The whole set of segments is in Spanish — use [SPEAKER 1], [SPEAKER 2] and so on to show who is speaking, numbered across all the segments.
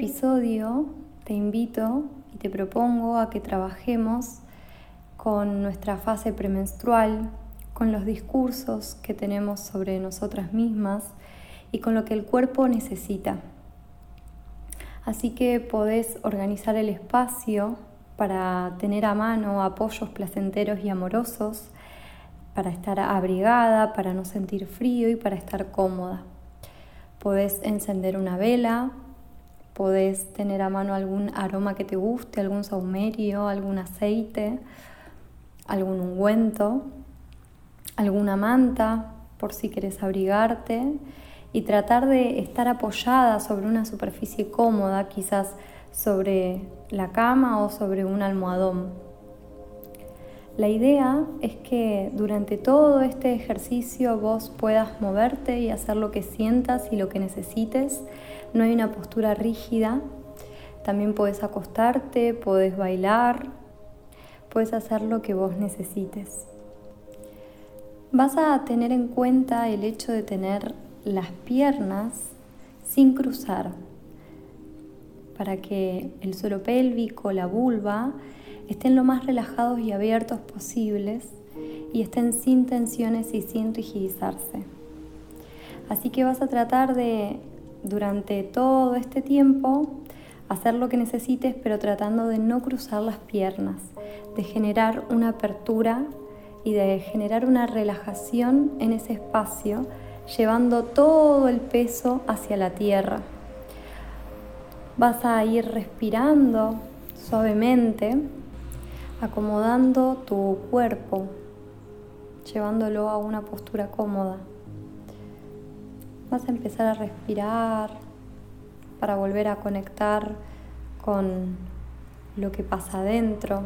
[SPEAKER 1] episodio te invito y te propongo a que trabajemos con nuestra fase premenstrual, con los discursos que tenemos sobre nosotras mismas y con lo que el cuerpo necesita. Así que podés organizar el espacio para tener a mano apoyos placenteros y amorosos, para estar abrigada, para no sentir frío y para estar cómoda. Podés encender una vela, podés tener a mano algún aroma que te guste, algún saumerio, algún aceite, algún ungüento, alguna manta por si quieres abrigarte y tratar de estar apoyada sobre una superficie cómoda, quizás sobre la cama o sobre un almohadón. La idea es que durante todo este ejercicio vos puedas moverte y hacer lo que sientas y lo que necesites. No hay una postura rígida. También puedes acostarte, puedes bailar, puedes hacer lo que vos necesites. Vas a tener en cuenta el hecho de tener las piernas sin cruzar para que el suelo pélvico, la vulva, estén lo más relajados y abiertos posibles y estén sin tensiones y sin rigidizarse. Así que vas a tratar de, durante todo este tiempo, hacer lo que necesites, pero tratando de no cruzar las piernas, de generar una apertura y de generar una relajación en ese espacio, llevando todo el peso hacia la tierra. Vas a ir respirando suavemente, acomodando tu cuerpo, llevándolo a una postura cómoda. Vas a empezar a respirar para volver a conectar con lo que pasa adentro.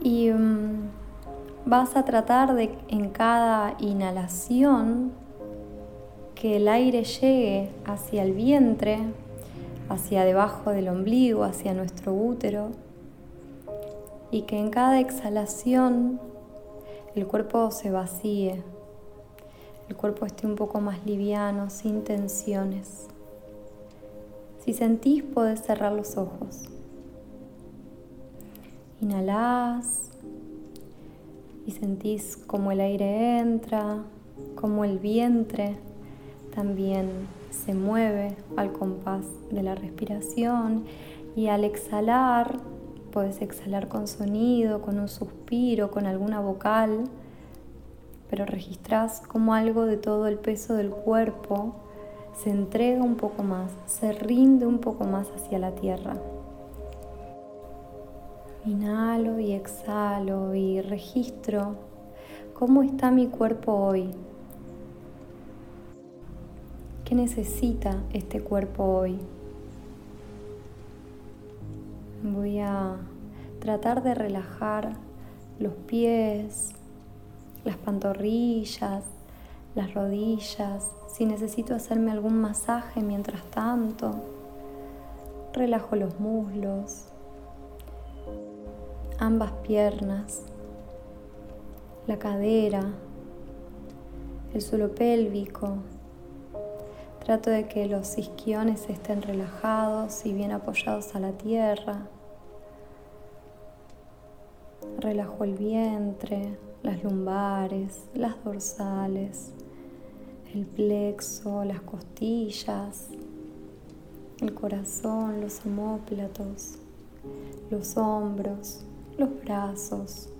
[SPEAKER 1] Y mm, vas a tratar de en cada inhalación que el aire llegue hacia el vientre, hacia debajo del ombligo, hacia nuestro útero, y que en cada exhalación el cuerpo se vacíe, el cuerpo esté un poco más liviano, sin tensiones. Si sentís, podés cerrar los ojos. Inhalás y sentís como el aire entra, como el vientre también se mueve al compás de la respiración y al exhalar, puedes exhalar con sonido, con un suspiro, con alguna vocal, pero registras como algo de todo el peso del cuerpo se entrega un poco más, se rinde un poco más hacia la tierra. Inhalo y exhalo y registro cómo está mi cuerpo hoy, ¿Qué necesita este cuerpo hoy? Voy a tratar de relajar los pies, las pantorrillas, las rodillas. Si necesito hacerme algún masaje mientras tanto, relajo los muslos, ambas piernas, la cadera, el suelo pélvico, Trato de que los isquiones estén relajados y bien apoyados a la tierra. Relajo el vientre, las lumbares, las dorsales, el plexo, las costillas, el corazón, los omóplatos, los hombros, los brazos,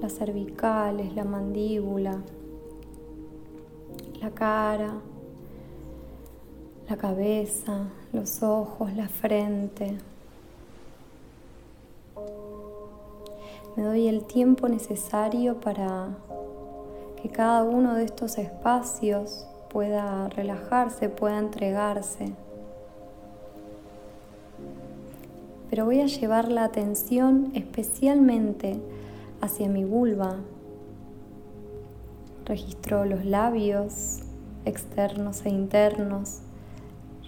[SPEAKER 1] las cervicales, la mandíbula, la cara, la cabeza, los ojos, la frente. Me doy el tiempo necesario para que cada uno de estos espacios pueda relajarse, pueda entregarse. Pero voy a llevar la atención especialmente hacia mi vulva. Registro los labios externos e internos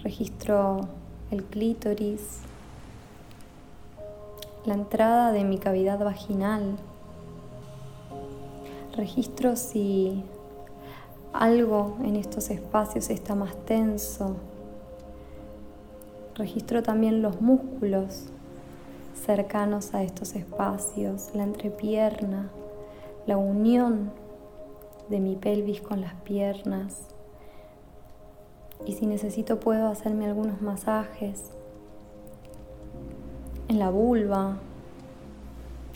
[SPEAKER 1] Registro el clítoris, la entrada de mi cavidad vaginal. Registro si algo en estos espacios está más tenso, Registro también los músculos cercanos a estos espacios, la entrepierna, la unión de mi pelvis con las piernas. Y si necesito puedo hacerme algunos masajes en la vulva,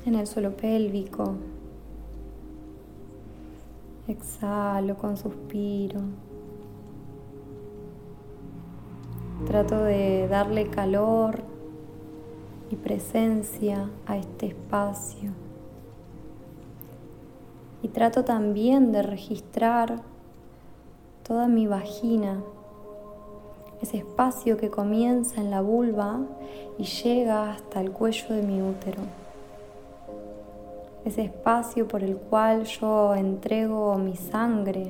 [SPEAKER 1] en el suelo pélvico. Exhalo con suspiro. Trato de darle calor y presencia a este espacio. Y trato también de registrar toda mi vagina ese espacio que comienza en la vulva y llega hasta el cuello de mi útero. Ese espacio por el cual yo entrego mi sangre,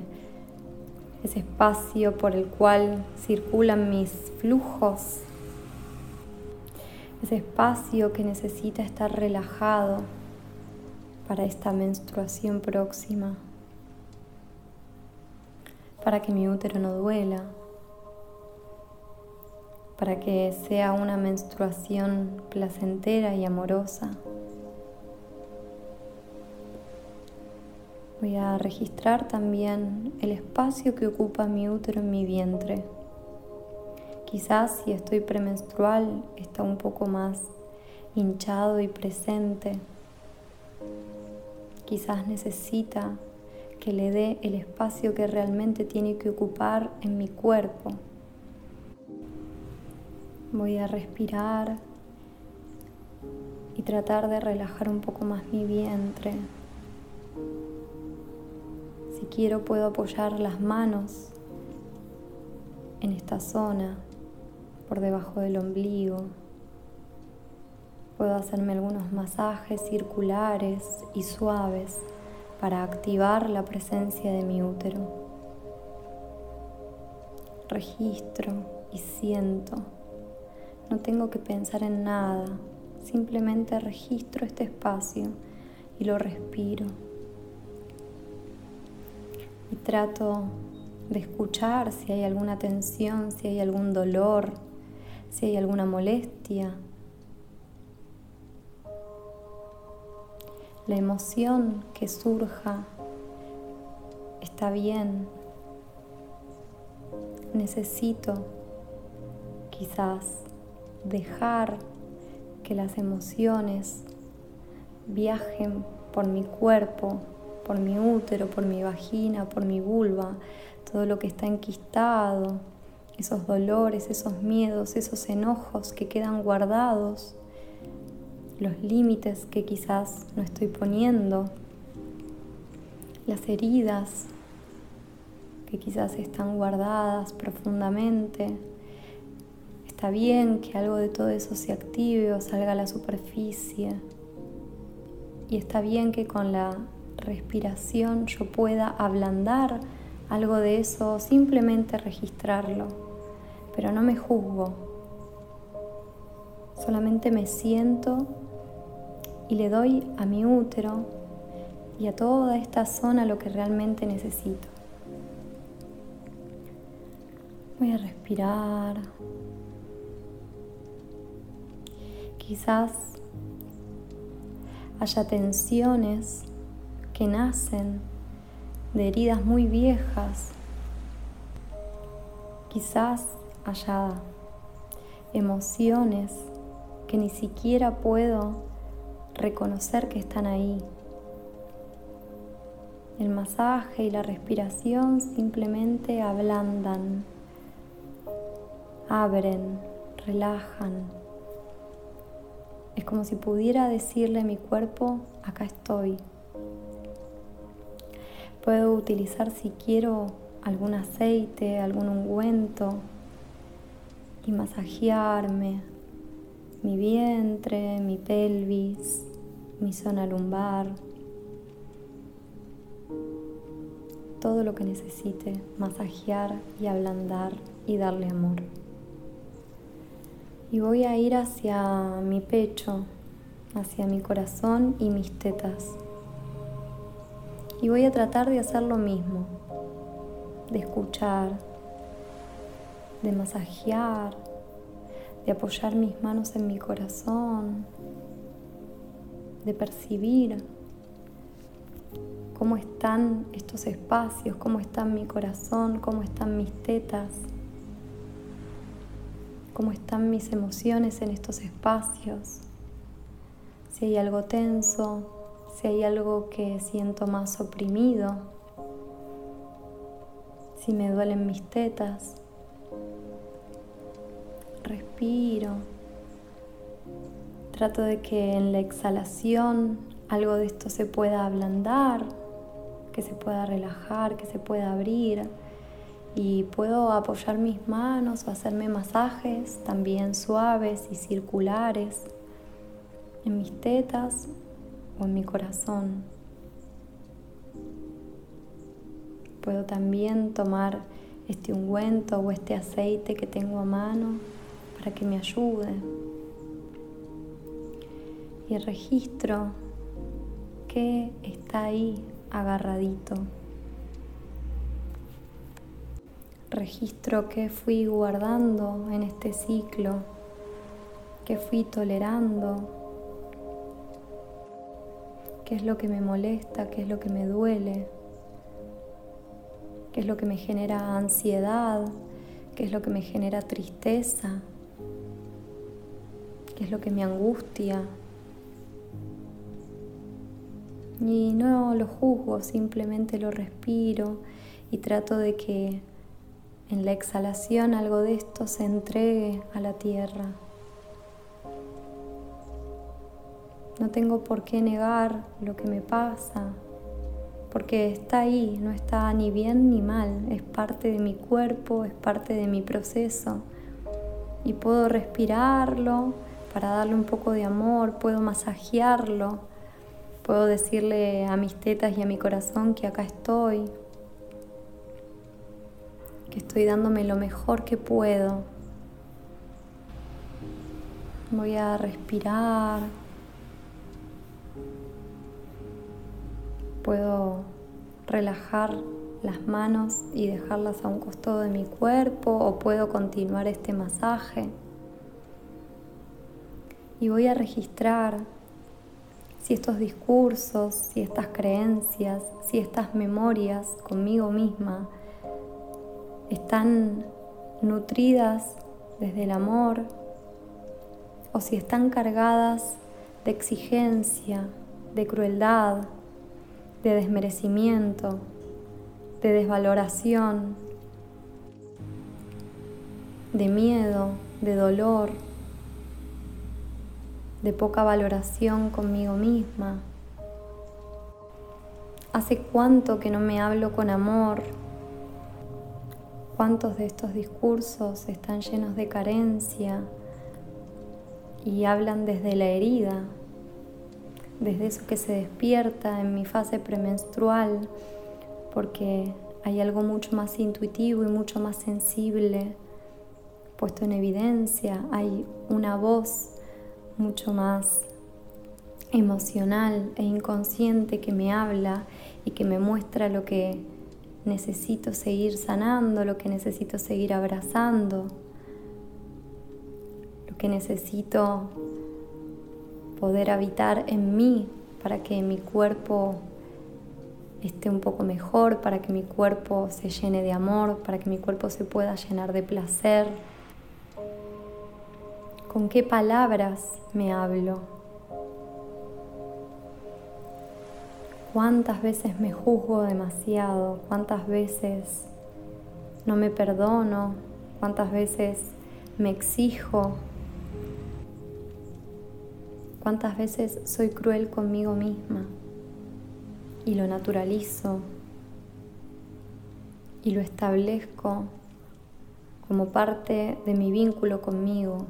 [SPEAKER 1] ese espacio por el cual circulan mis flujos, ese espacio que necesita estar relajado para esta menstruación próxima, para que mi útero no duela, para que sea una menstruación placentera y amorosa. Voy a registrar también el espacio que ocupa mi útero en mi vientre. Quizás si estoy premenstrual está un poco más hinchado y presente. Quizás necesita que le dé el espacio que realmente tiene que ocupar en mi cuerpo. Voy a respirar y tratar de relajar un poco más mi vientre. Si quiero puedo apoyar las manos en esta zona, por debajo del ombligo. Puedo hacerme algunos masajes circulares y suaves para activar la presencia de mi útero. Registro y siento no tengo que pensar en nada, simplemente registro este espacio y lo respiro. Y trato de escuchar si hay alguna tensión, si hay algún dolor, si hay alguna molestia. La emoción que surja está bien. Necesito quizás dejar que las emociones viajen por mi cuerpo, por mi útero, por mi vagina, por mi vulva, todo lo que está enquistado, esos dolores, esos miedos, esos enojos que quedan guardados, los límites que quizás no estoy poniendo, las heridas que quizás están guardadas profundamente, Está bien que algo de todo eso se active o salga a la superficie. Y está bien que con la respiración yo pueda ablandar algo de eso o simplemente registrarlo. Pero no me juzgo. Solamente me siento y le doy a mi útero y a toda esta zona lo que realmente necesito. Voy a respirar. Quizás haya tensiones que nacen de heridas muy viejas. Quizás haya emociones que ni siquiera puedo reconocer que están ahí. El masaje y la respiración simplemente ablandan, abren, relajan. Es como si pudiera decirle a mi cuerpo, acá estoy. Puedo utilizar si quiero algún aceite, algún ungüento y masajearme mi vientre, mi pelvis, mi zona lumbar, todo lo que necesite masajear y ablandar y darle amor y voy a ir hacia mi pecho, hacia mi corazón y mis tetas. Y voy a tratar de hacer lo mismo, de escuchar, de masajear, de apoyar mis manos en mi corazón, de percibir cómo están estos espacios, cómo está mi corazón, cómo están mis tetas, cómo están mis emociones en estos espacios, si hay algo tenso, si hay algo que siento más oprimido, si me duelen mis tetas. Respiro. Trato de que en la exhalación algo de esto se pueda ablandar, que se pueda relajar, que se pueda abrir. Y puedo apoyar mis manos o hacerme masajes también suaves y circulares en mis tetas o en mi corazón. Puedo también tomar este ungüento o este aceite que tengo a mano para que me ayude. Y registro que está ahí agarradito. Registro que fui guardando en este ciclo, que fui tolerando, qué es lo que me molesta, qué es lo que me duele, qué es lo que me genera ansiedad, qué es lo que me genera tristeza, qué es lo que me angustia, y no lo juzgo, simplemente lo respiro y trato de que en la exhalación algo de esto se entregue a la tierra. No tengo por qué negar lo que me pasa, porque está ahí, no está ni bien ni mal, es parte de mi cuerpo, es parte de mi proceso. Y puedo respirarlo para darle un poco de amor, puedo masajearlo Puedo decirle a mis tetas y a mi corazón que acá estoy, que estoy dándome lo mejor que puedo. Voy a respirar. Puedo relajar las manos y dejarlas a un costado de mi cuerpo o puedo continuar este masaje. Y voy a registrar si estos discursos, si estas creencias, si estas memorias conmigo misma están nutridas desde el amor o si están cargadas de exigencia, de crueldad, de desmerecimiento, de desvaloración, de miedo, de dolor, de poca valoración conmigo misma. ¿Hace cuánto que no me hablo con amor? ¿Cuántos de estos discursos están llenos de carencia y hablan desde la herida, desde eso que se despierta en mi fase premenstrual, porque hay algo mucho más intuitivo y mucho más sensible puesto en evidencia, hay una voz mucho más emocional e inconsciente que me habla y que me muestra lo que necesito seguir sanando, lo que necesito seguir abrazando, lo que necesito poder habitar en mí para que mi cuerpo esté un poco mejor, para que mi cuerpo se llene de amor, para que mi cuerpo se pueda llenar de placer con qué palabras me hablo. ¿Cuántas veces me juzgo demasiado? ¿Cuántas veces no me perdono? ¿Cuántas veces me exijo? ¿Cuántas veces soy cruel conmigo misma? Y lo naturalizo y lo establezco como parte de mi vínculo conmigo.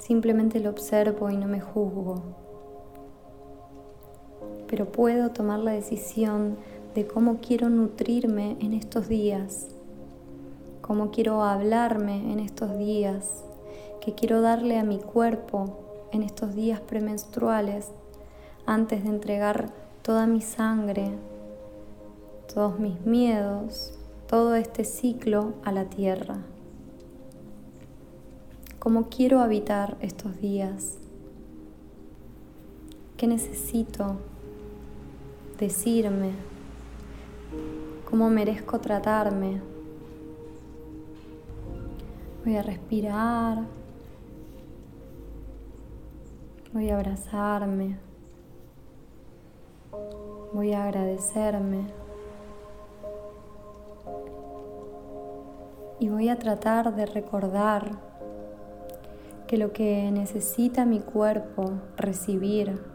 [SPEAKER 1] Simplemente lo observo y no me juzgo. Pero puedo tomar la decisión de cómo quiero nutrirme en estos días, cómo quiero hablarme en estos días, qué quiero darle a mi cuerpo en estos días premenstruales antes de entregar toda mi sangre, todos mis miedos, todo este ciclo a la tierra. cómo quiero habitar estos días, qué necesito decirme, cómo merezco tratarme. Voy a respirar, voy a abrazarme, voy a agradecerme. Y voy a tratar de recordar que lo que necesita mi cuerpo recibir,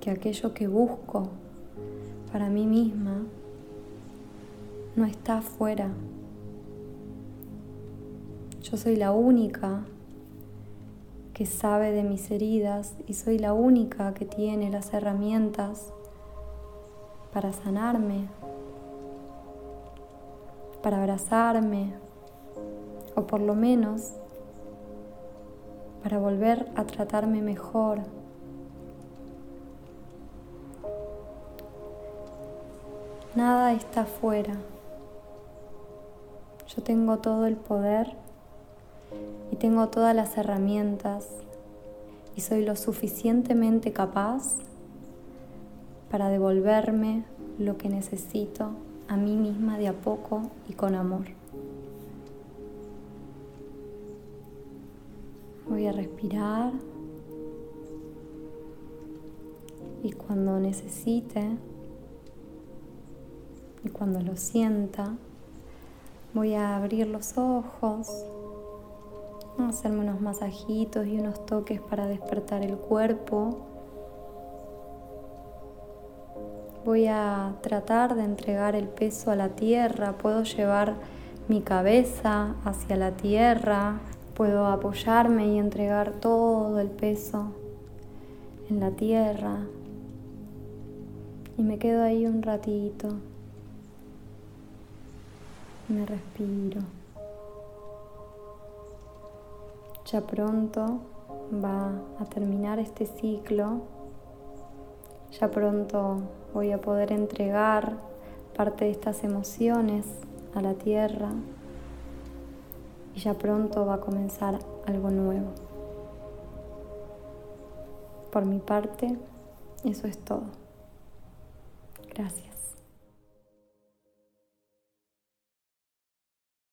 [SPEAKER 1] que aquello que busco para mí misma no está afuera. Yo soy la única que sabe de mis heridas y soy la única que tiene las herramientas para sanarme, para abrazarme o por lo menos para volver a tratarme mejor. Nada está afuera. Yo tengo todo el poder y tengo todas las herramientas y soy lo suficientemente capaz para devolverme lo que necesito a mí misma de a poco y con amor. Voy a respirar y cuando necesite y cuando lo sienta, voy a abrir los ojos, a hacerme unos masajitos y unos toques para despertar el cuerpo. Voy a tratar de entregar el peso a la tierra, puedo llevar mi cabeza hacia la tierra, Puedo apoyarme y entregar todo el peso en la tierra. Y me quedo ahí un ratito. Me respiro. Ya pronto va a terminar este ciclo. Ya pronto voy a poder entregar parte de estas emociones a la tierra y ya pronto va a comenzar algo nuevo. Por mi parte, eso es todo. Gracias.